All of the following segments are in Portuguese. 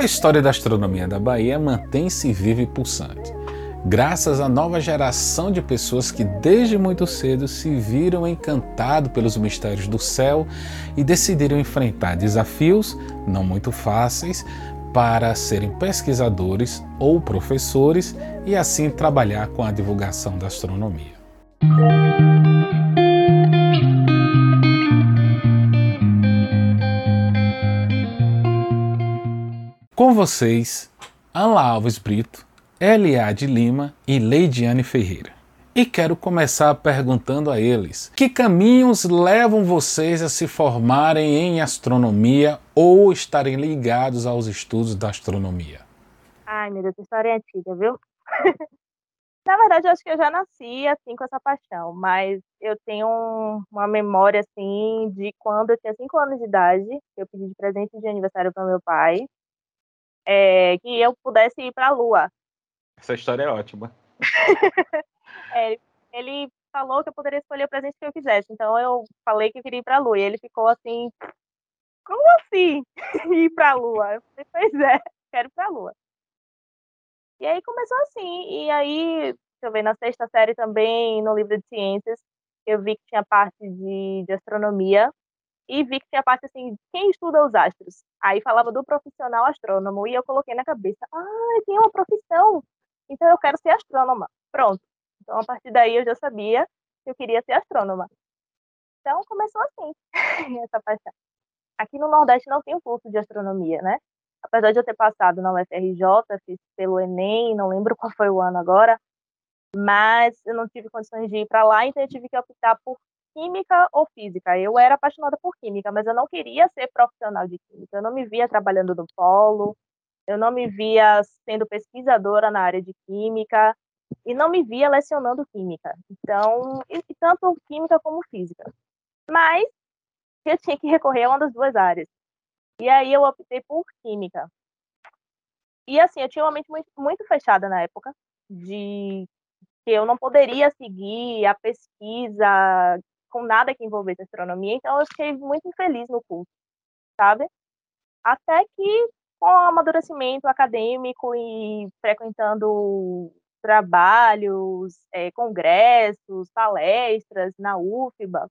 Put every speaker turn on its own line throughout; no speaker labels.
A história da astronomia da Bahia mantém-se viva e pulsante, graças à nova geração de pessoas que desde muito cedo se viram encantados pelos mistérios do céu e decidiram enfrentar desafios não muito fáceis para serem pesquisadores ou professores e assim trabalhar com a divulgação da astronomia. Com vocês, Anla Alves Brito, L.A. de Lima e Leidiane Ferreira. E quero começar perguntando a eles: que caminhos levam vocês a se formarem em astronomia ou estarem ligados aos estudos da astronomia?
Ai, meu Deus, história é antiga, viu? Na verdade, eu acho que eu já nasci assim com essa paixão, mas eu tenho um, uma memória assim de quando eu tinha 5 anos de idade, eu pedi de presente de aniversário para meu pai, é, que eu pudesse ir para a Lua.
Essa história é ótima.
é, ele falou que eu poderia escolher o presente que eu quisesse, então eu falei que queria ir para a Lua, e ele ficou assim, como assim ir para a Lua? Eu falei, pois é, quero ir para a Lua. E aí começou assim, e aí, deixa eu ver, na sexta série também, no livro de ciências, eu vi que tinha parte de, de astronomia, e vi que tinha parte assim, quem estuda os astros? Aí falava do profissional astrônomo, e eu coloquei na cabeça, ah, tem uma profissão, então eu quero ser astrônoma. Pronto. Então a partir daí eu já sabia que eu queria ser astrônoma. Então começou assim, essa paixão. Aqui no Nordeste não tem um curso de astronomia, né? Apesar de eu ter passado na UFRJ, fiz pelo Enem, não lembro qual foi o ano agora, mas eu não tive condições de ir para lá, então eu tive que optar por química ou física. Eu era apaixonada por química, mas eu não queria ser profissional de química. Eu não me via trabalhando no polo, eu não me via sendo pesquisadora na área de química e não me via lecionando química. Então, e, tanto química como física. Mas eu tinha que recorrer a uma das duas áreas. E aí eu optei por química. E assim, eu tinha uma mente muito, muito fechada na época, de que eu não poderia seguir a pesquisa com nada que envolvesse astronomia, então eu fiquei muito infeliz no curso, sabe? Até que com o amadurecimento acadêmico e frequentando trabalhos, é, congressos, palestras na UFBA,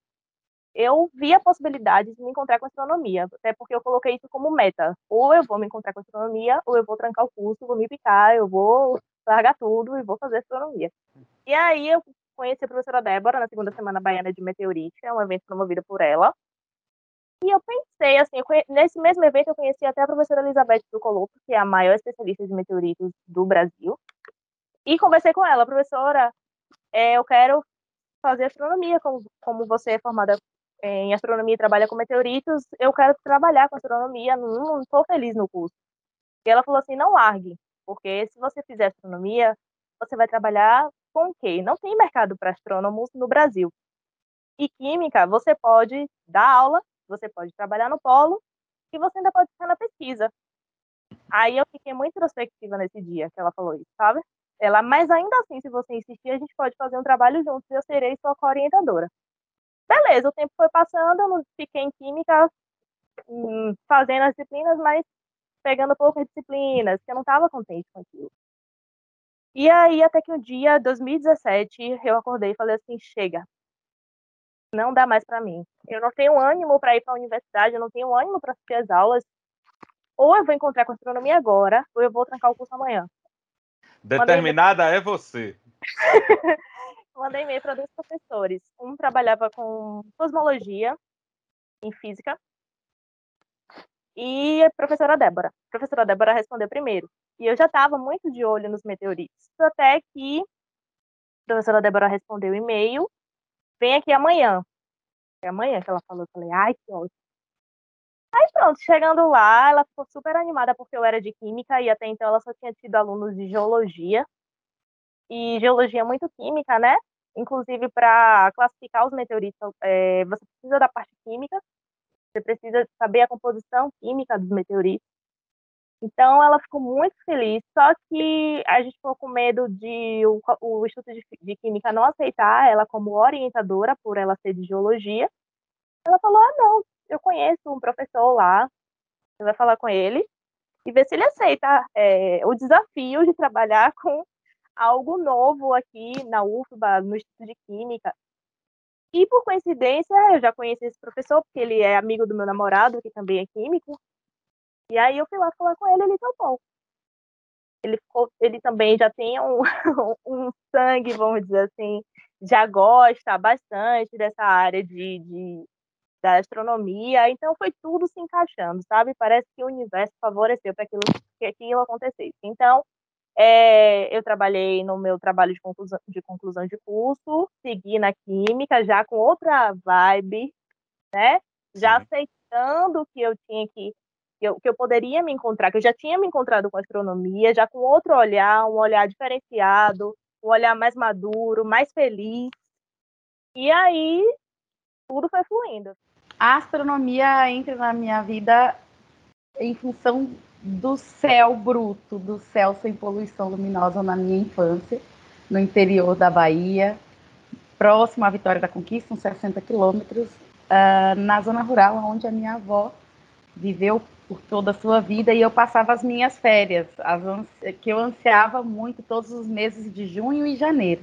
eu vi a possibilidade de me encontrar com astronomia, até porque eu coloquei isso como meta. Ou eu vou me encontrar com astronomia, ou eu vou trancar o curso, vou me picar, eu vou largar tudo e vou fazer astronomia. E aí eu conheci a professora Débora na segunda semana baiana de meteorite, é um evento promovido por ela. E eu pensei, assim, conhe... nesse mesmo evento eu conheci até a professora Elizabeth Trucolopo, que é a maior especialista de meteoritos do Brasil. E conversei com ela, professora, é, eu quero fazer astronomia, como, como você é formada em astronomia e trabalha com meteoritos, eu quero trabalhar com astronomia, não estou feliz no curso. E ela falou assim, não largue, porque se você fizer astronomia, você vai trabalhar com o quê? Não tem mercado para astrônomos no Brasil. E química, você pode dar aula você pode trabalhar no polo e você ainda pode ficar na pesquisa. Aí eu fiquei muito introspectiva nesse dia que ela falou isso, sabe? Ela, mas ainda assim, se você insistir, a gente pode fazer um trabalho juntos e eu serei sua orientadora. Beleza, o tempo foi passando, eu fiquei em química hum, fazendo as disciplinas, mas pegando poucas disciplinas, que eu não estava contente com aquilo. E aí, até que um dia, 2017, eu acordei e falei assim: chega, não dá mais para mim. Eu não tenho ânimo para ir para a universidade, eu não tenho ânimo para assistir as aulas. Ou eu vou encontrar com astronomia agora, ou eu vou trancar o curso amanhã.
Determinada Mandei... é você.
Mandei e-mail para dois professores. Um trabalhava com cosmologia em física e a professora Débora. Professora Débora respondeu primeiro. E eu já estava muito de olho nos meteoritos. Até que a professora Débora respondeu o e-mail vem aqui amanhã. É amanhã que ela falou, eu falei, ai, que ótimo. Aí pronto, chegando lá, ela ficou super animada porque eu era de química e até então ela só tinha tido alunos de geologia. E geologia é muito química, né? Inclusive, para classificar os meteoritos, é, você precisa da parte química, você precisa saber a composição química dos meteoritos. Então ela ficou muito feliz, só que a gente ficou com medo de o, o Instituto de, de, Química não aceitar ela como orientadora, por ela ser de geologia. Ela falou: ah, não, eu conheço um professor lá, você vai falar com ele. e ver se ele aceita é, o desafio de trabalhar com algo novo aqui na UFBA, no Instituto de Química. E por coincidência, eu já conheci esse professor, porque ele é amigo do meu namorado, que também é químico. E aí eu fui lá falar com ele, ele topou. Ele, ficou, ele também já tem um, um sangue, vamos dizer assim, já gosta bastante dessa área de, de da astronomia, então foi tudo se encaixando, sabe? Parece que o universo favoreceu para aquilo que aquilo acontecesse. Então, é, eu trabalhei no meu trabalho de conclusão, de conclusão de curso, segui na química, já com outra vibe, né? Já Sim. aceitando que eu tinha que eu, que eu poderia me encontrar, que eu já tinha me encontrado com astronomia, já com outro olhar, um olhar diferenciado, um olhar mais maduro, mais feliz. E aí tudo foi fluindo.
A astronomia entra na minha vida em função do céu bruto, do céu sem poluição luminosa na minha infância, no interior da Bahia, próximo à Vitória da Conquista, uns 60 quilômetros, uh, na zona rural, onde a minha avó viveu por toda a sua vida e eu passava as minhas férias, as que eu ansiava muito todos os meses de junho e janeiro.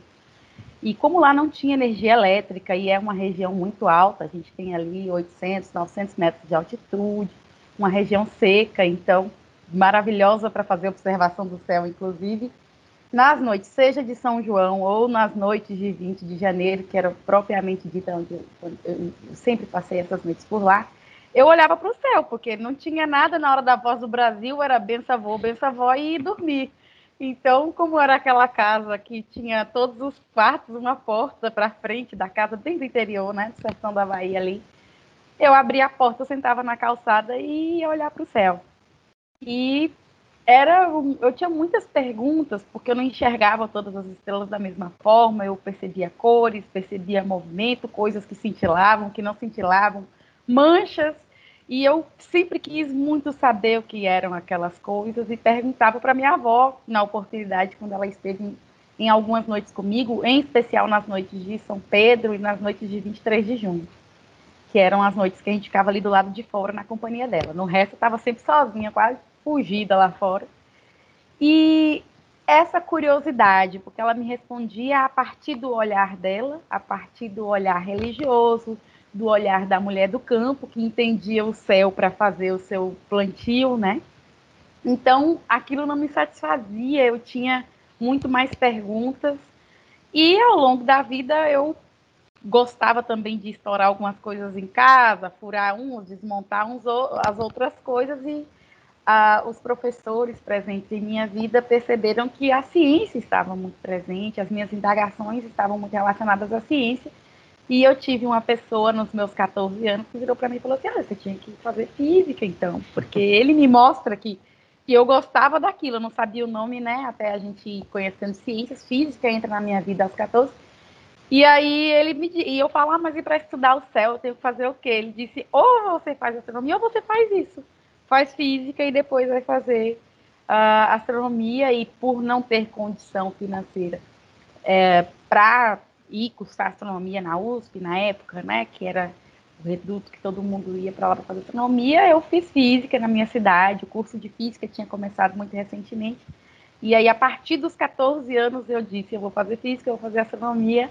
E como lá não tinha energia elétrica e é uma região muito alta, a gente tem ali 800, 900 metros de altitude, uma região seca, então maravilhosa para fazer observação do céu, inclusive. Nas noites, seja de São João ou nas noites de 20 de janeiro, que era propriamente dita onde eu, eu sempre passei essas noites por lá, eu olhava para o céu, porque não tinha nada na hora da voz do Brasil, era benção avô, benção avó e dormir. Então, como era aquela casa que tinha todos os quartos, uma porta para frente da casa, bem do interior, né, do sertão da Bahia ali, eu abria a porta, sentava na calçada e ia olhar para o céu. E era, eu tinha muitas perguntas, porque eu não enxergava todas as estrelas da mesma forma, eu percebia cores, percebia movimento, coisas que cintilavam, que não cintilavam, manchas, e eu sempre quis muito saber o que eram aquelas coisas e perguntava para minha avó, na oportunidade, quando ela esteve em, algumas noites comigo, em especial nas noites de São Pedro e nas noites de 23 de junho, que eram as noites que a gente ficava ali do lado de fora na companhia dela. No resto, eu estava sempre sozinha, quase fugida lá fora. E essa curiosidade, porque ela me respondia a partir do olhar dela, a partir do olhar religioso, do olhar da mulher do campo, que entendia o céu para fazer o seu plantio, né? Então, aquilo não me satisfazia, eu tinha muito mais perguntas. E ao longo da vida eu gostava também de estourar algumas coisas em casa, furar uns, desmontar uns, as outras coisas e os professores presentes em minha vida perceberam que a ciência estava muito presente, as minhas indagações estavam muito relacionadas à ciência e eu tive uma pessoa nos meus 14 anos que virou para mim e falou assim: ah, você tinha que fazer física então, porque ele me mostra que, que eu gostava daquilo, eu não sabia o nome, né? Até a gente conhecendo ciências, física entra na minha vida aos 14. E aí ele me e eu falo, ah, mas e para estudar o céu eu tenho que fazer o quê? Ele disse: ou você faz astronomia ou você faz isso, faz física e depois vai fazer uh, astronomia. E por não ter condição financeira é, para e cursar astronomia na USP na época, né, que era o reduto que todo mundo ia para lá para fazer astronomia, eu fiz física na minha cidade, o curso de física tinha começado muito recentemente, e aí a partir dos 14 anos eu disse, eu vou fazer física, eu vou fazer astronomia,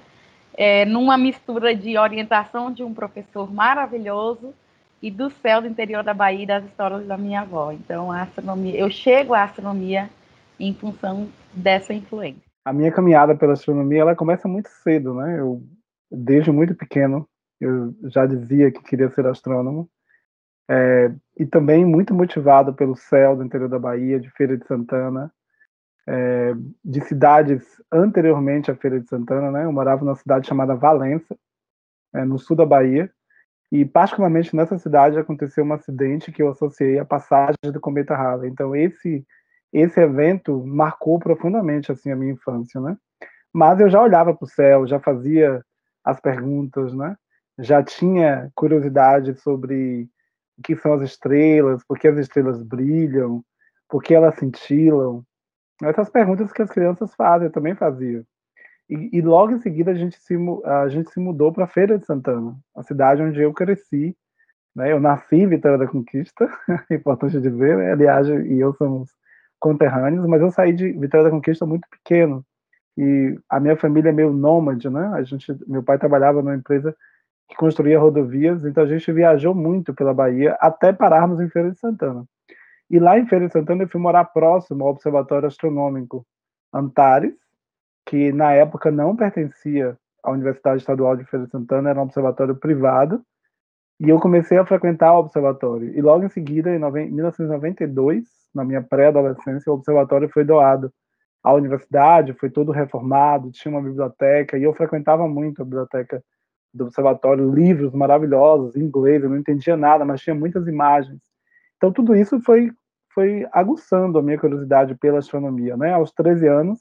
é, numa mistura de orientação de um professor maravilhoso e do céu do interior da Bahia das histórias da minha avó. Então, a astronomia, eu chego à astronomia em função dessa influência
a minha caminhada pela astronomia ela começa muito cedo, né? Eu desde muito pequeno eu já dizia que queria ser astrônomo é, e também muito motivado pelo céu do interior da Bahia, de Feira de Santana, é, de cidades anteriormente à Feira de Santana, né? Eu morava numa cidade chamada Valença, é, no sul da Bahia, e particularmente nessa cidade aconteceu um acidente que eu associei à passagem do cometa Halley. Então esse esse evento marcou profundamente assim a minha infância, né? Mas eu já olhava para o céu, já fazia as perguntas, né? Já tinha curiosidade sobre o que são as estrelas, por que as estrelas brilham, por que elas cintilam. Essas perguntas que as crianças fazem, eu também fazia. E, e logo em seguida a gente se, a gente se mudou para Feira de Santana, a cidade onde eu cresci, Né? Eu nasci em Vitória da Conquista, é importante dizer, né? aliás, e eu somos conterrâneos, mas eu saí de Vitória da Conquista muito pequeno. E a minha família é meio nômade, né? A gente, meu pai trabalhava numa empresa que construía rodovias, então a gente viajou muito pela Bahia até pararmos em Feira de Santana. E lá em Feira de Santana eu fui morar próximo ao Observatório Astronômico Antares, que na época não pertencia à Universidade Estadual de Feira de Santana, era um observatório privado, e eu comecei a frequentar o observatório. E logo em seguida, em 1992, na minha pré-adolescência, o observatório foi doado à universidade, foi todo reformado, tinha uma biblioteca, e eu frequentava muito a biblioteca do observatório, livros maravilhosos em inglês, eu não entendia nada, mas tinha muitas imagens. Então tudo isso foi foi aguçando a minha curiosidade pela astronomia, né? Aos 13 anos,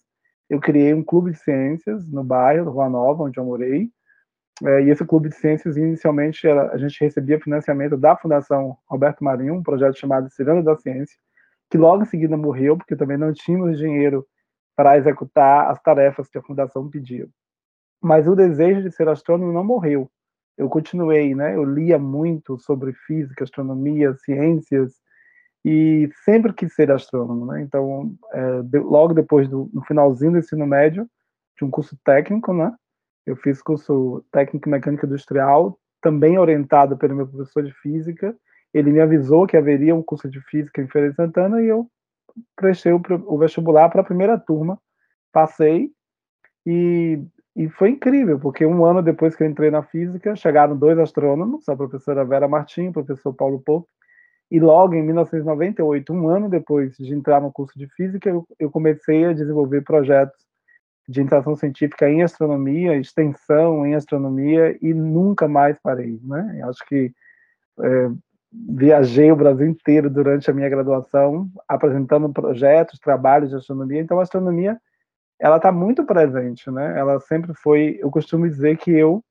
eu criei um clube de ciências no bairro, Rua Nova, onde eu morei. É, e esse clube de ciências, inicialmente, era, a gente recebia financiamento da Fundação Roberto Marinho, um projeto chamado Ciranda da Ciência, que logo em seguida morreu, porque também não tínhamos dinheiro para executar as tarefas que a Fundação pedia. Mas o desejo de ser astrônomo não morreu. Eu continuei, né? Eu lia muito sobre física, astronomia, ciências, e sempre quis ser astrônomo, né? Então, é, de, logo depois do no finalzinho do ensino médio, de um curso técnico, né? Eu fiz curso técnico mecânica industrial, também orientado pelo meu professor de física. Ele me avisou que haveria um curso de física em Feira de Santana e eu prestei o, vestibular para a primeira turma, passei e, e foi incrível, porque um ano depois que eu entrei na física, chegaram dois astrônomos, a professora Vera Martins, o professor Paulo Pouco, e logo em 1998, um ano depois de entrar no curso de física, eu, eu comecei a desenvolver projetos de iniciação científica em astronomia, extensão em astronomia e nunca mais parei, né? Eu acho que é, viajei o Brasil inteiro durante a minha graduação, apresentando projetos, trabalhos de astronomia. Então, a astronomia, ela está muito presente, né? Ela sempre foi. Eu costumo dizer que eu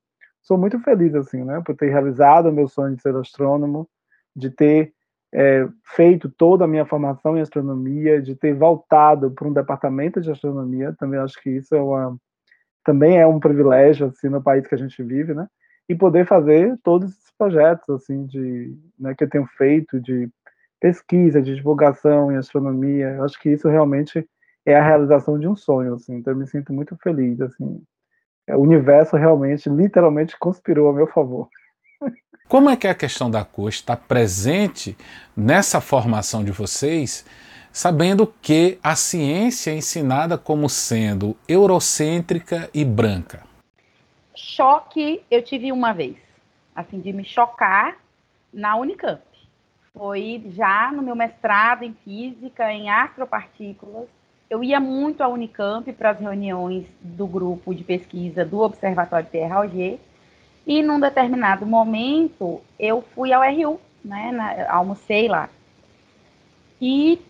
sou muito feliz assim, né? Por ter realizado o meu sonho de ser astrônomo, de ter é, feito toda a minha formação em astronomia, de ter voltado para um departamento de astronomia, também acho que isso é uma, também é um privilégio assim no país que a gente vive, né? E poder fazer todos esses projetos assim de, né, que eu tenho feito de pesquisa, de divulgação em astronomia, acho que isso realmente é a realização de um sonho, assim. Então eu me sinto muito feliz, assim. O universo realmente, literalmente conspirou a meu favor.
Como é que a questão da cor está presente nessa formação de vocês, sabendo que a ciência é ensinada como sendo eurocêntrica e branca?
Choque eu tive uma vez, assim, de me chocar na Unicamp. Foi já no meu mestrado em física, em astropartículas. Eu ia muito à Unicamp para as reuniões do grupo de pesquisa do Observatório Terra Alger e num determinado momento eu fui ao RU, né? Na, almocei lá. E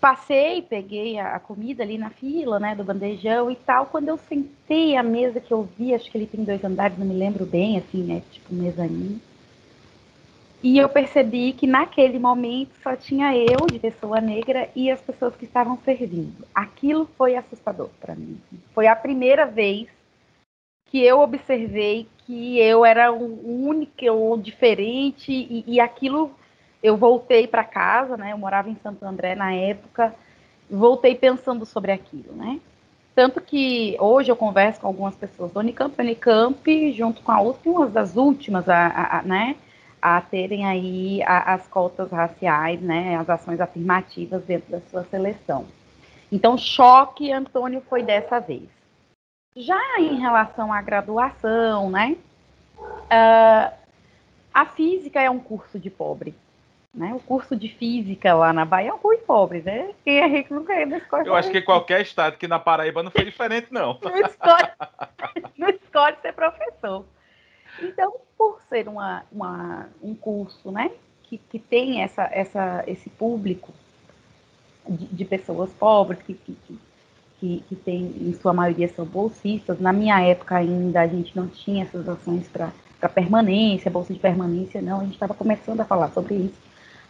passei, peguei a, a, comida ali na fila, né, do bandejão e tal. Quando eu sentei a mesa que eu vi, acho que ele tem dois andares, não me lembro bem, assim, né, tipo mezanino. E eu percebi que naquele momento só tinha eu de pessoa negra e as pessoas que estavam servindo. Aquilo foi assustador para mim. Foi a primeira vez que eu observei que eu era um único ou diferente e, e aquilo eu voltei para casa, né? Eu morava em Santo André na época, voltei pensando sobre aquilo, né? Tanto que hoje eu converso com algumas pessoas do Unicamp, Unicamp, junto com a USP, uma das últimas a, a, a né, a terem aí a, as cotas raciais, né, as ações afirmativas dentro da sua seleção. Então, choque, Antônio, foi dessa vez. Já em relação à graduação, né? Uh, a física é um curso de pobre. Né? O curso de física lá na Bahia é um curso de pobre, né? Quem é rico não quer
escolhe. Eu acho que qualquer estado que na Paraíba não foi diferente, não.
não, escolhe, não escolhe ser professor. Então, por ser uma, uma, um curso né, que, que tem essa, essa, esse público de, de pessoas pobres, que, que, que, que tem, em sua maioria, são bolsistas. Na minha época ainda a gente não tinha essas ações para permanência, bolsa de permanência, não, a gente estava começando a falar sobre isso.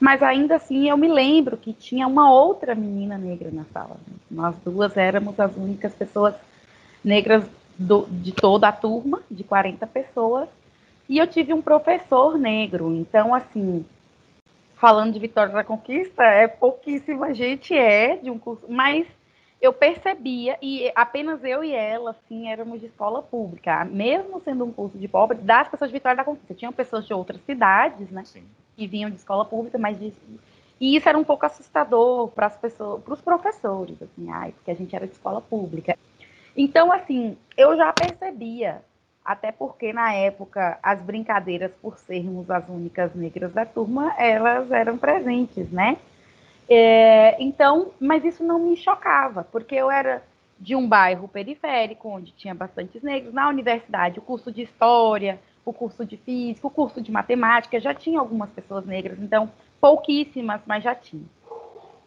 Mas ainda assim eu me lembro que tinha uma outra menina negra na sala. Nós duas éramos as únicas pessoas negras do, de toda a turma, de 40 pessoas, E eu tive um professor negro, então, assim, falando de Vitória da Conquista, é pouquíssima gente é de um curso, mas eu percebia, e apenas eu e ela, assim, éramos de escola pública, mesmo sendo um curso de pobre, das pessoas de Vitória da Conquista. Tinham pessoas de outras cidades, né, Sim. que vinham de escola pública, mas de, e isso era um pouco assustador para as pessoas, para os professores, assim, ai, porque a gente era de escola pública. Então, assim, eu já percebia, até porque na época as brincadeiras por sermos as únicas negras da turma, elas eram presentes, né? É, então, mas isso não me chocava, porque eu era de um bairro periférico, onde tinha bastantes negros. Na universidade, o curso de história, o curso de física, o curso de matemática, já tinha algumas pessoas negras. Então, pouquíssimas, mas já tinha.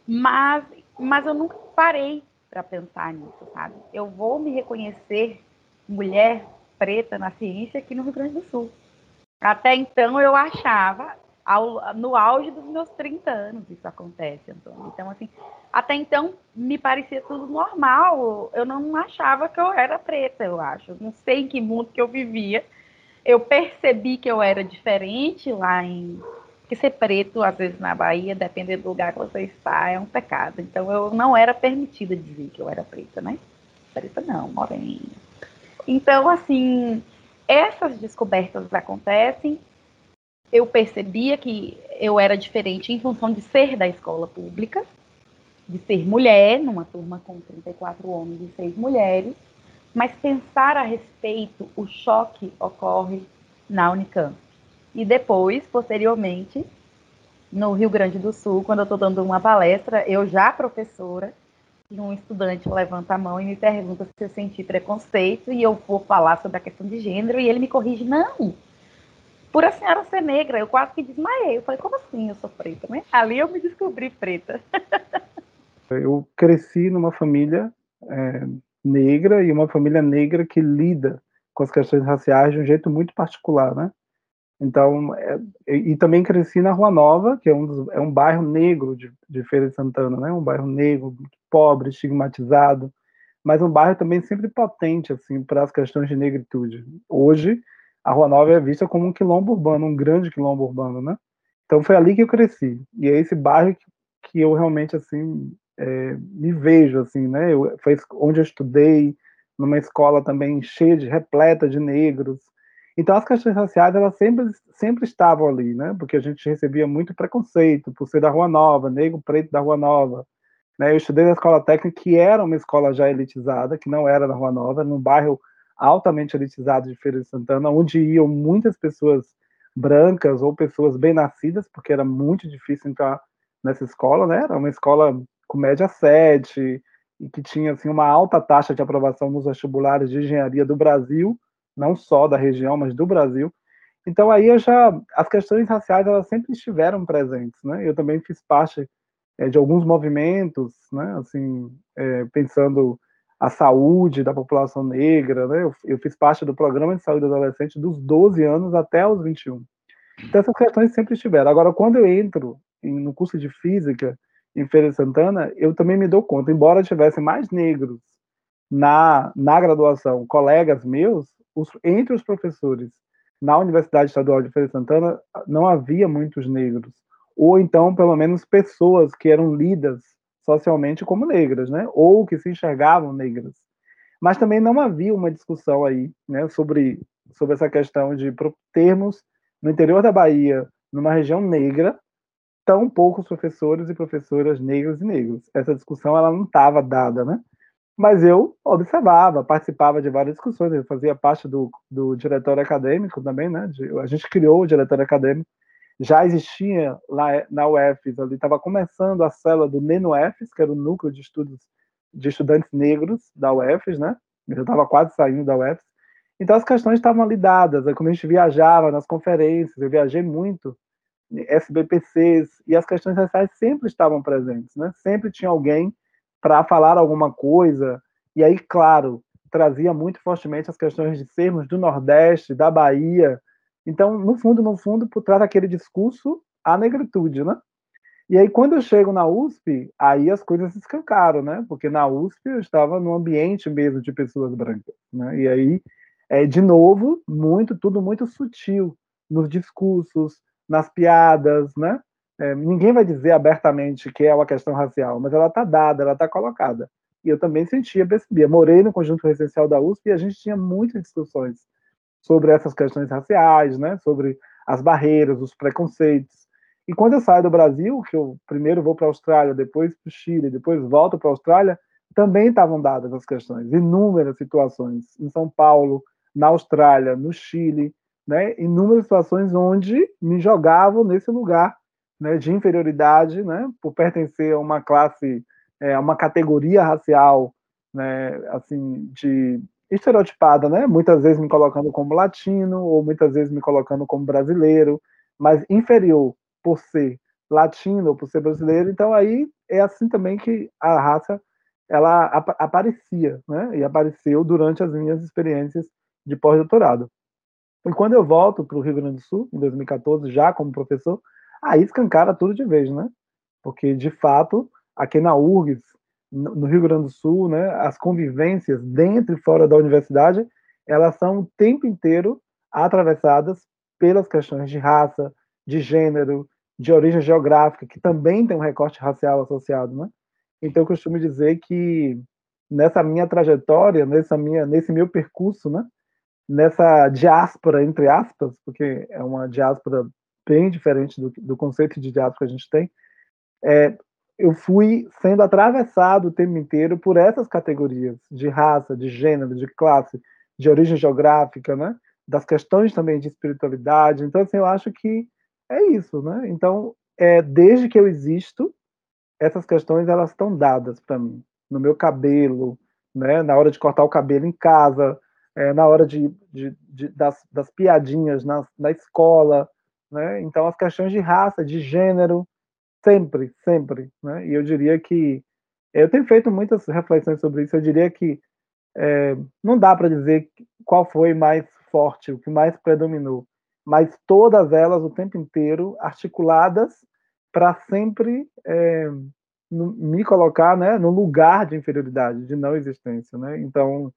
Mas, mas eu nunca parei para pensar nisso, sabe? Eu vou me reconhecer mulher preta na ciência aqui no Rio Grande do Sul. Até então eu achava, ao, no auge dos meus 30 anos, isso acontece, Antônio. Então, assim, até então me parecia tudo normal. Eu não achava que eu era preta, eu acho. Não sei em que mundo que eu vivia. Eu percebi que eu era diferente lá em porque ser preto, às vezes, na Bahia, dependendo do lugar que você está, é um pecado. Então, eu não era permitida dizer que eu era preta, né? Preta não, morena. Então, assim, essas descobertas acontecem. Eu percebia que eu era diferente em função de ser da escola pública, de ser mulher, numa turma com 34 homens e 6 mulheres. Mas pensar a respeito, o choque ocorre na Unicamp e depois, posteriormente, no Rio Grande do Sul, quando eu estou dando uma palestra, eu já professora, e um estudante levanta a mão e me pergunta se eu senti preconceito, e eu vou falar sobre a questão de gênero, e ele me corrige, não, por a senhora ser negra, eu quase que desmaiei. Eu falei, como assim eu sou preta? Né? Ali eu me descobri preta.
eu cresci numa família é, negra e uma família negra que lida com as questões raciais de um jeito muito particular, né? Então, é, e, também cresci na Rua Nova, que é um, dos, é um bairro negro de, de Feira de Santana, né? Um bairro negro, pobre, estigmatizado, mas um bairro também sempre potente, assim, para as questões de negritude. Hoje, a Rua Nova é vista como um quilombo urbano, um grande quilombo urbano, né? Então, foi ali que eu cresci. E é esse bairro que, que eu realmente, assim, é, me vejo, assim, né? Eu, foi onde eu estudei, numa escola também cheia de, repleta de negros, então, as questões raciais, elas sempre, sempre estavam ali, né? Porque a gente recebia muito preconceito por ser da Rua Nova, negro preto da Rua Nova. Né? Eu estudei na escola técnica, que era uma escola já elitizada, que não era na Rua Nova, num bairro altamente elitizado de Feira de Santana, onde iam muitas pessoas brancas ou pessoas bem nascidas, porque era muito difícil entrar nessa escola, né? Era uma escola com média 7 e que tinha assim uma alta taxa de aprovação nos vestibulares de engenharia do Brasil não só da região, mas do Brasil. Então aí já as questões raciais elas sempre estiveram presentes, né? Eu também fiz parte é, de alguns movimentos, né? Assim, é, pensando a saúde da população negra, né? Eu, eu, fiz parte do programa de saúde adolescente dos 12 anos até os 21. Então essas questões sempre estiveram. Agora quando eu entro em, no curso de física em Feira de Santana, eu também me dou conta, embora tivesse mais negros na, na graduação, colegas meus, os, entre os professores na Universidade Estadual de Feira de Santana não havia muitos negros, ou então pelo menos pessoas que eram lidas socialmente como negras, né? Ou que se enxergavam negras. Mas também não havia uma discussão aí, né, sobre sobre essa questão de termos no interior da Bahia, numa região negra, tão poucos professores e professoras negras e negros. Essa discussão ela não estava dada, né? Mas eu observava, participava de várias discussões, eu fazia parte do, do diretório acadêmico também, né? De, a gente criou o diretório acadêmico, já existia lá na UFES, ali estava começando a célula do NENUFES, que era o núcleo de estudos de estudantes negros da UFES, né? Eu estava quase saindo da UFES. Então as questões estavam ali dadas, quando a gente viajava nas conferências, eu viajei muito, SBPCs, e as questões raciais sempre estavam presentes, né? Sempre tinha alguém para falar alguma coisa. E aí, claro, trazia muito fortemente as questões de sermos do Nordeste, da Bahia. Então, no fundo, no fundo, por trás daquele discurso, a negritude, né? E aí, quando eu chego na USP, aí as coisas se escancaram, né? Porque na USP eu estava num ambiente mesmo de pessoas brancas, né? E aí é, de novo, muito, tudo muito sutil nos discursos, nas piadas, né? É, ninguém vai dizer abertamente que é uma questão racial, mas ela está dada, ela está colocada. E eu também sentia, percebia. Morei no conjunto residencial da USP e a gente tinha muitas discussões sobre essas questões raciais, né? Sobre as barreiras, os preconceitos. E quando eu saio do Brasil, que eu primeiro vou para a Austrália, depois para o Chile, depois volto para a Austrália, também estavam dadas as questões, inúmeras situações em São Paulo, na Austrália, no Chile, né, inúmeras situações onde me jogavam nesse lugar né, de inferioridade, né, por pertencer a uma classe, é, a uma categoria racial, né, assim, de estereotipada, né, muitas vezes me colocando como latino ou muitas vezes me colocando como brasileiro, mas inferior por ser latino ou por ser brasileiro. Então aí é assim também que a raça ela ap aparecia, né, e apareceu durante as minhas experiências de pós-doutorado. E quando eu volto para o Rio Grande do Sul, em 2014, já como professor, aí escancara tudo de vez, né? Porque, de fato, aqui na URGS, no Rio Grande do Sul, né, as convivências dentro e fora da universidade, elas são o tempo inteiro atravessadas pelas questões de raça, de gênero, de origem geográfica, que também tem um recorte racial associado, né? Então, eu costumo dizer que nessa minha trajetória, nessa minha, nesse meu percurso, né, nessa diáspora, entre aspas, porque é uma diáspora bem diferente do, do conceito de diáspora que a gente tem, é, eu fui sendo atravessado o tempo inteiro por essas categorias de raça, de gênero, de classe, de origem geográfica, né? das questões também de espiritualidade. Então, assim, eu acho que é isso, né? Então, é, desde que eu existo, essas questões elas estão dadas para mim, no meu cabelo, né? Na hora de cortar o cabelo em casa, é, na hora de, de, de das, das, piadinhas na, na escola, né? Então as questões de raça, de gênero, sempre, sempre, né? E eu diria que eu tenho feito muitas reflexões sobre isso. Eu diria que é, não dá para dizer qual foi mais forte, o que mais predominou, mas todas elas o tempo inteiro articuladas para sempre é, no, me colocar, né, no lugar de inferioridade, de não existência, né? Então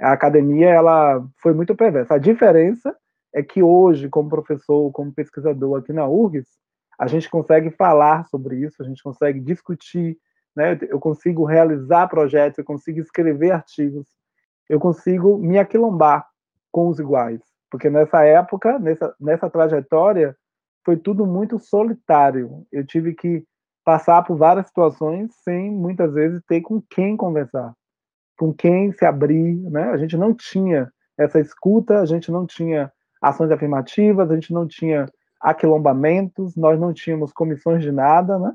a academia ela foi muito perversa. A diferença é que hoje, como professor, como pesquisador aqui na URGS, a gente consegue falar sobre isso, a gente consegue discutir, né? eu consigo realizar projetos, eu consigo escrever artigos, eu consigo me aquilombar com os iguais. Porque nessa época, nessa, nessa trajetória, foi tudo muito solitário. Eu tive que passar por várias situações sem muitas vezes ter com quem conversar com quem se abrir, né? A gente não tinha essa escuta, a gente não tinha ações afirmativas, a gente não tinha aquilombamentos, nós não tínhamos comissões de nada, né?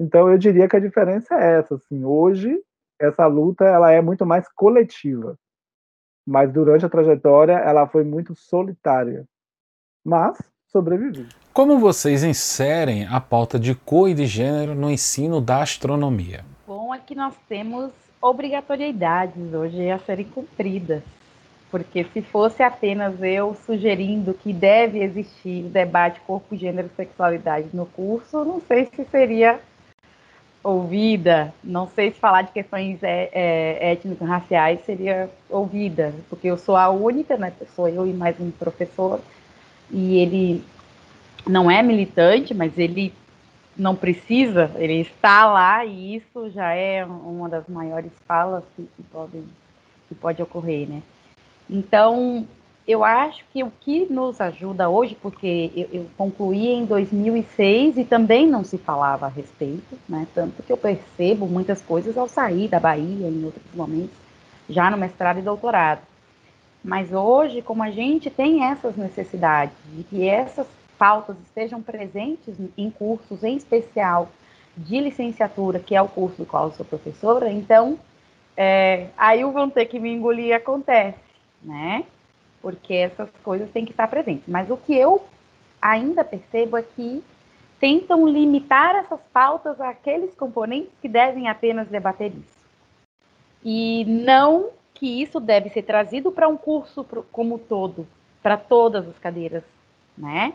Então eu diria que a diferença é essa, assim, hoje essa luta ela é muito mais coletiva, mas durante a trajetória ela foi muito solitária, mas sobrevivi.
Como vocês inserem a pauta de cor e de gênero no ensino da astronomia?
Bom é que nós temos obrigatoriedades hoje a serem cumpridas. Porque se fosse apenas eu sugerindo que deve existir debate corpo, gênero e sexualidade no curso, não sei se seria ouvida, não sei se falar de questões é, é, étnicas raciais seria ouvida, porque eu sou a única, né? Sou eu e mais um professor, e ele não é militante, mas ele não precisa, ele está lá e isso já é uma das maiores falas que, que, podem, que pode ocorrer, né? Então, eu acho que o que nos ajuda hoje, porque eu, eu, concluí em 2006 e também não se falava a respeito, né? Tanto que eu percebo muitas coisas ao sair da Bahia em outros momentos, já no mestrado e doutorado. Mas hoje, como a gente tem essas necessidades de que essas pautas estejam presentes em cursos, em especial de licenciatura, que é o curso do qual eu sou professora, então é, aí o vão ter que me engolir acontece, né? Porque essas coisas têm que estar presentes. Mas o que eu ainda percebo é que tentam limitar essas pautas àqueles componentes que devem apenas debater isso. E não que isso deve ser trazido para um curso como todo, para todas as cadeiras, né?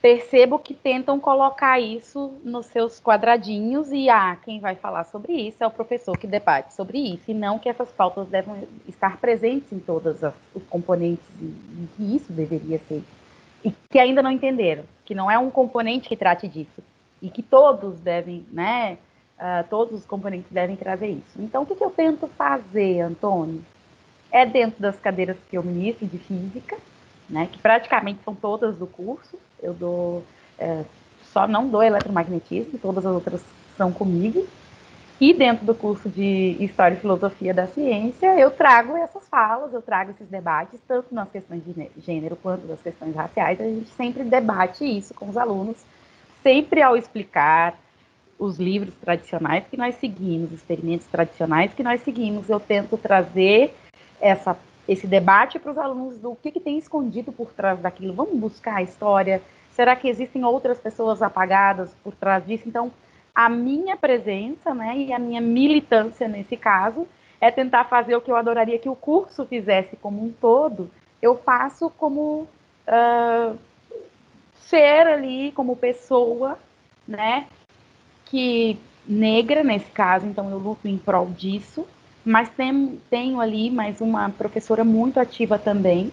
Percebo que tentam colocar isso nos seus quadradinhos e ah, quem vai falar sobre isso é o professor que debate sobre isso, e não que essas pautas devem estar presentes em todos os componentes e que isso deveria ser. E que ainda não entenderam, que não é um componente que trate disso, e que todos devem, né, uh, todos os componentes devem trazer isso. Então, o que, que eu tento fazer, Antônio? É dentro das cadeiras que eu ministro de física, né, que praticamente são todas do curso, eu dou, é, só não dou eletromagnetismo, todas as outras são comigo. E dentro do curso de História e Filosofia da Ciência, eu trago essas falas, eu trago esses debates, tanto nas questões de gênero quanto nas questões raciais. A gente sempre debate isso com os alunos, sempre ao explicar os livros tradicionais que nós seguimos, experimentos tradicionais que nós seguimos, eu tento trazer essa esse debate para os alunos do que, que tem escondido por trás daquilo. Vamos buscar a história. Será que existem outras pessoas apagadas por trás disso? Então, a minha presença, né, e a minha militância nesse caso é tentar fazer o que eu adoraria que o curso fizesse como um todo. Eu faço como uh, ser ali, como pessoa, né, que negra nesse caso. Então, eu luto em prol disso mas tem, tenho ali mais uma professora muito ativa também,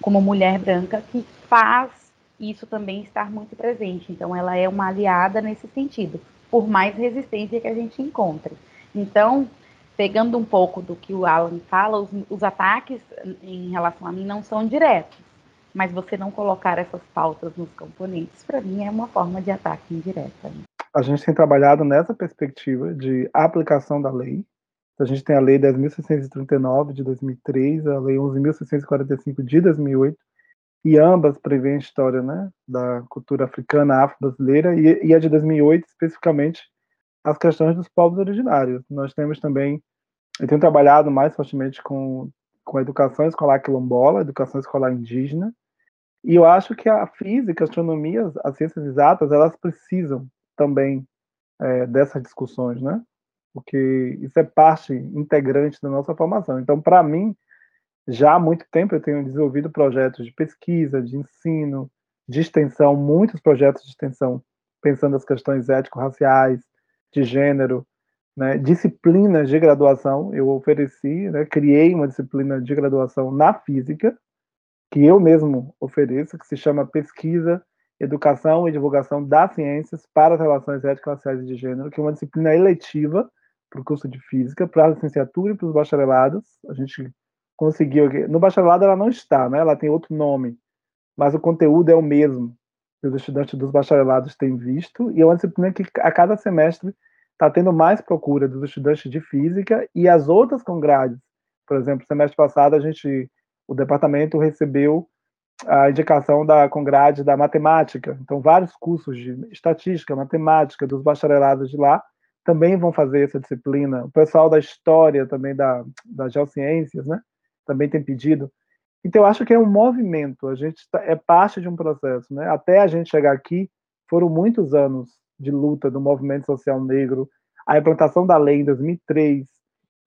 como mulher branca, que faz isso também estar muito presente. Então, ela é uma aliada nesse sentido, por mais resistência que a gente encontre. Então, pegando um pouco do que o Alan fala, os, os ataques em relação a mim não são diretos, mas você não colocar essas pautas nos componentes, para mim, é uma forma de ataque indireta.
A gente tem trabalhado nessa perspectiva de aplicação da lei, a gente tem a Lei 10.639 de 2003, a Lei 11.645 de 2008, e ambas prevêem a história né, da cultura africana, afro-brasileira, e, e a de 2008, especificamente, as questões dos povos originários. Nós temos também, eu tenho trabalhado mais fortemente com, com a educação escolar quilombola, educação escolar indígena, e eu acho que a física, a astronomia, as ciências exatas, elas precisam também é, dessas discussões, né? Porque isso é parte integrante da nossa formação. Então, para mim, já há muito tempo eu tenho desenvolvido projetos de pesquisa, de ensino, de extensão, muitos projetos de extensão, pensando as questões ético-raciais, de gênero, né, disciplinas de graduação. Eu ofereci, né, criei uma disciplina de graduação na física, que eu mesmo ofereço, que se chama Pesquisa, Educação e Divulgação das Ciências para as Relações Ético-Raciais e de Gênero, que é uma disciplina eletiva para o curso de física, para a licenciatura e para os bacharelados. A gente conseguiu. No bacharelado ela não está, né? ela tem outro nome, mas o conteúdo é o mesmo que os estudantes dos bacharelados têm visto, e é uma disciplina que a cada semestre está tendo mais procura dos estudantes de física e as outras congrades. Por exemplo, semestre passado a gente, o departamento recebeu a indicação da congrade da matemática. Então, vários cursos de estatística, matemática dos bacharelados de lá também vão fazer essa disciplina. O pessoal da história também da, das geociências, né? Também tem pedido. Então, eu acho que é um movimento, a gente tá, é parte de um processo, né? Até a gente chegar aqui, foram muitos anos de luta do movimento social negro, a implantação da lei em 2003,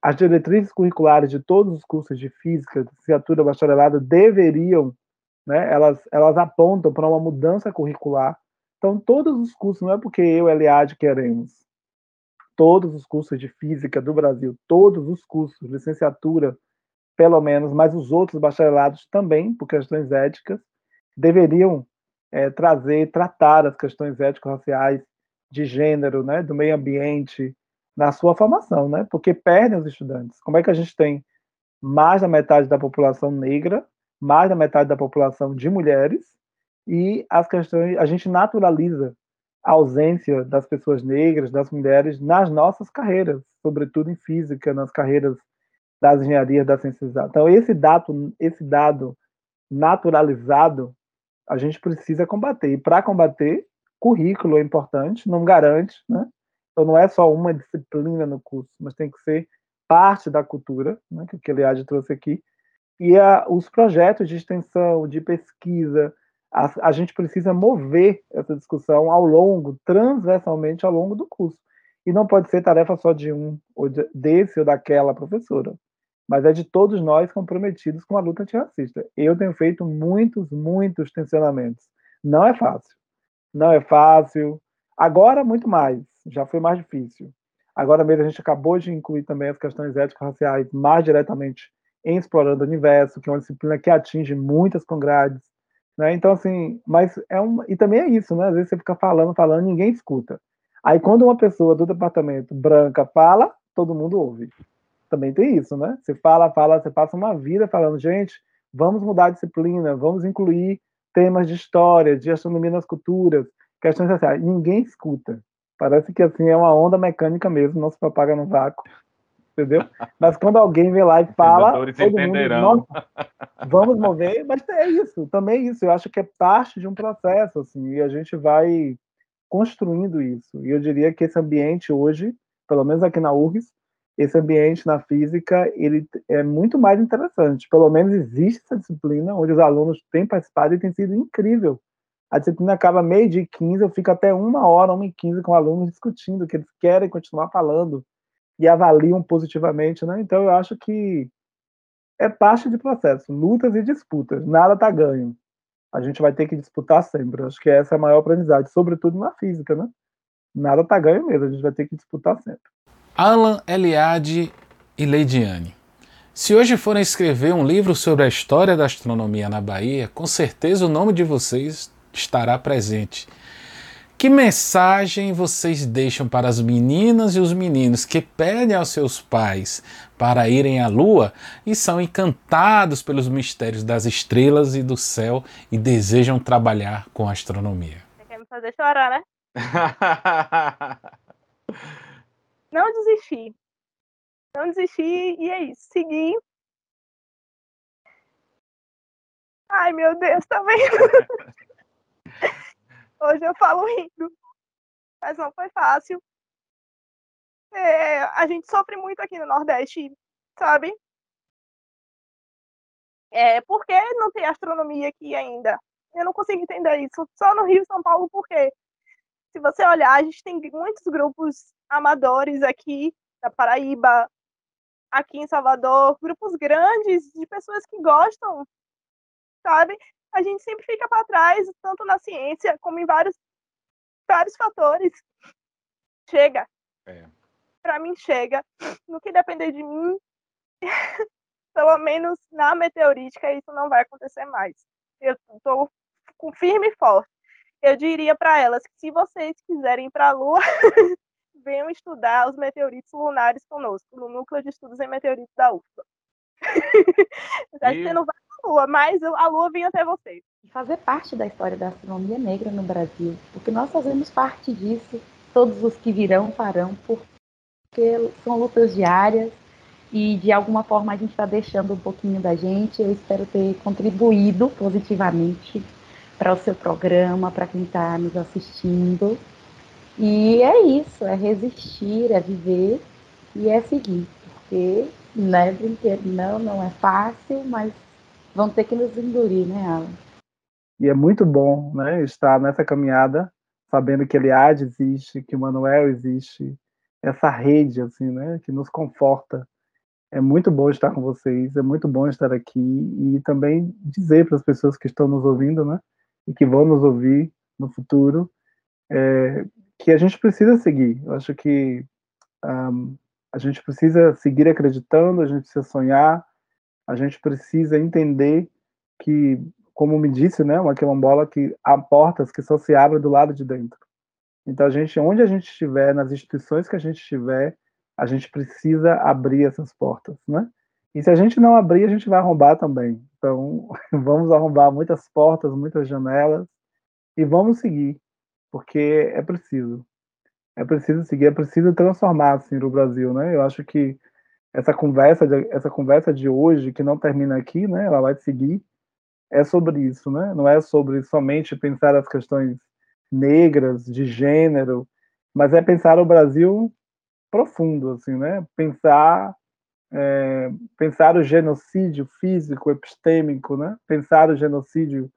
as diretrizes curriculares de todos os cursos de física, licenciatura, bacharelado, deveriam, né? Elas, elas apontam para uma mudança curricular. Então, todos os cursos, não é porque eu, Eliade, queremos, todos os cursos de física do Brasil, todos os cursos, licenciatura, pelo menos, mas os outros bacharelados também, por questões éticas, deveriam é, trazer, tratar as questões ético-raciais, de gênero, né, do meio ambiente, na sua formação, né, porque perdem os estudantes. Como é que a gente tem mais da metade da população negra, mais da metade da população de mulheres, e as questões, a gente naturaliza a ausência das pessoas negras, das mulheres nas nossas carreiras, sobretudo em física, nas carreiras das engenharias, das ciências. Então, esse dado, esse dado naturalizado, a gente precisa combater. E para combater, currículo é importante, não garante, né? Então, não é só uma disciplina no curso, mas tem que ser parte da cultura, né, que o Eliade trouxe aqui. E a, os projetos de extensão, de pesquisa, a, a gente precisa mover essa discussão ao longo, transversalmente ao longo do curso. E não pode ser tarefa só de um, ou de, desse ou daquela professora, mas é de todos nós comprometidos com a luta antirracista. Eu tenho feito muitos, muitos tensionamentos. Não é fácil. não é fácil. Agora, muito mais, já foi mais difícil. Agora mesmo, a gente acabou de incluir também as questões ético-raciais mais diretamente em Explorando o Universo, que é uma disciplina que atinge muitas congrades. Né? Então, assim, mas é um. E também é isso, né? Às vezes você fica falando, falando, ninguém escuta. Aí, quando uma pessoa do departamento branca fala, todo mundo ouve. Também tem isso, né? Você fala, fala, você passa uma vida falando, gente, vamos mudar a disciplina, vamos incluir temas de história, de astronomia nas culturas, questões sociais. Ninguém escuta. Parece que assim é uma onda mecânica mesmo, não se propaga no vácuo. Entendeu? Mas quando alguém vem lá e fala, todo mundo, vamos mover, mas é isso, também é isso. Eu acho que é parte de um processo, assim, e a gente vai construindo isso. E eu diria que esse ambiente hoje, pelo menos aqui na URGS, esse ambiente na física ele é muito mais interessante. Pelo menos existe essa disciplina onde os alunos têm participado e tem sido incrível. A disciplina acaba meio dia 15, eu fico até uma hora, uma e quinze com alunos discutindo que eles querem continuar falando e avaliam positivamente, né? Então eu acho que é parte de processo, lutas e disputas, nada está ganho. A gente vai ter que disputar sempre. Acho que essa é a maior aprendizagem, sobretudo na física, né? Nada está ganho mesmo, a gente vai ter que disputar sempre.
Alan Eliade e Leidiane. Se hoje forem escrever um livro sobre a história da astronomia na Bahia, com certeza o nome de vocês estará presente. Que mensagem vocês deixam para as meninas e os meninos que pedem aos seus pais para irem à Lua e são encantados pelos mistérios das estrelas e do céu e desejam trabalhar com astronomia?
Você quer me fazer chorar, né? não desistir. Não desistir e é isso. Seguir. Ai, meu Deus, tá vendo? Hoje eu falo rindo. Mas não foi fácil. É, a gente sofre muito aqui no Nordeste, sabe? É, por que não tem astronomia aqui ainda? Eu não consigo entender isso. Só no Rio e São Paulo, por quê? Se você olhar, a gente tem muitos grupos amadores aqui da Paraíba, aqui em Salvador, grupos grandes de pessoas que gostam, sabe? A gente sempre fica para trás, tanto na ciência como em vários, vários fatores. Chega. É. Para mim, chega. No que depender de mim, pelo menos na meteorítica, isso não vai acontecer mais. Eu estou firme e forte. Eu diria para elas que se vocês quiserem ir para a Lua, venham estudar os meteoritos lunares conosco, no Núcleo de Estudos em Meteoritos da UFBA. Acho que você não vai para a Lua, mas a Lua vem até vocês.
Fazer parte da história da astronomia negra no Brasil, porque nós fazemos parte disso, todos os que virão farão, porque são lutas diárias e de alguma forma a gente está deixando um pouquinho da gente. Eu espero ter contribuído positivamente para o seu programa, para quem está nos assistindo. E é isso, é resistir, é viver e é seguir. Porque não é brinquedo, não, não é fácil, mas vão ter que nos engolir, né, Alan?
E é muito bom né, estar nessa caminhada, sabendo que Eliade existe, que o Manuel existe, essa rede assim, né, que nos conforta. É muito bom estar com vocês, é muito bom estar aqui e também dizer para as pessoas que estão nos ouvindo, né, e que vão nos ouvir no futuro, é, que a gente precisa seguir. Eu acho que um, a gente precisa seguir acreditando, a gente precisa sonhar, a gente precisa entender que, como me disse, né, uma quilombola, que há portas que só se abrem do lado de dentro. Então, a gente, onde a gente estiver, nas instituições que a gente estiver, a gente precisa abrir essas portas, né? E se a gente não abrir, a gente vai arrombar também. Então, vamos arrombar muitas portas, muitas janelas e vamos seguir porque é preciso. É preciso seguir, é preciso transformar assim, o Brasil, né? Eu acho que essa conversa, de, essa conversa de hoje, que não termina aqui, né? Ela vai seguir, é sobre isso, né? Não é sobre somente pensar as questões negras, de gênero, mas é pensar o Brasil profundo, assim, né? Pensar é, pensar o genocídio físico, epistêmico, né? Pensar o genocídio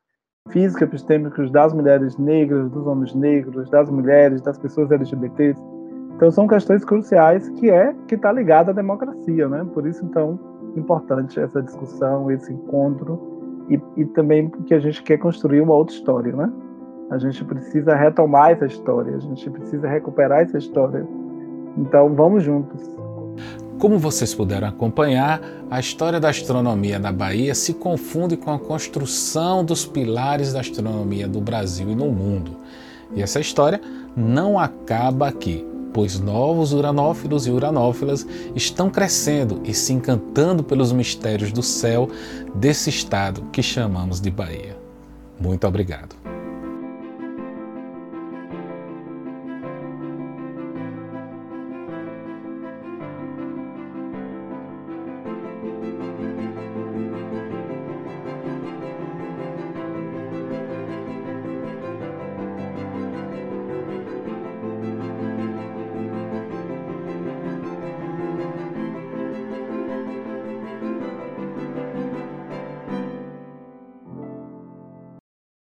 físico epistêmicos das mulheres negras, dos homens negros, das mulheres, das pessoas LGBTs. Então são questões cruciais que é que está ligada à democracia, né? Por isso então importante essa discussão, esse encontro e, e também porque a gente quer construir uma outra história, né? A gente precisa retomar essa história, a gente precisa recuperar essa história. Então, vamos juntos.
Como vocês puderam acompanhar, a história da astronomia na Bahia se confunde com a construção dos pilares da astronomia do Brasil e no mundo. E essa história não acaba aqui, pois novos uranófilos e uranófilas estão crescendo e se encantando pelos mistérios do céu desse estado que chamamos de Bahia. Muito obrigado.